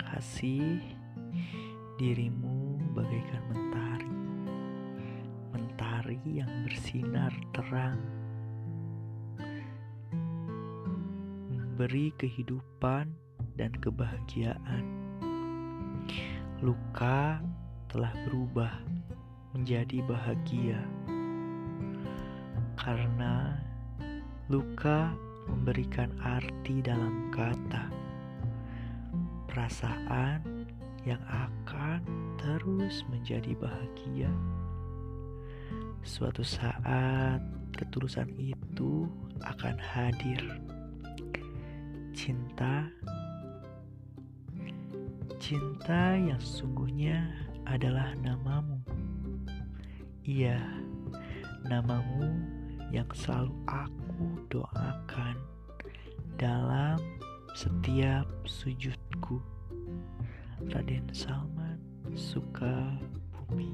kasih, dirimu bagaikan mentari, mentari yang bersinar terang, memberi kehidupan dan kebahagiaan. Luka telah berubah menjadi bahagia. Karena luka memberikan arti dalam kata perasaan yang akan terus menjadi bahagia. Suatu saat ketulusan itu akan hadir. Cinta, cinta yang sesungguhnya adalah namamu. Iya, namamu yang selalu aku doakan dalam setiap sujudku Raden Salman suka bumi.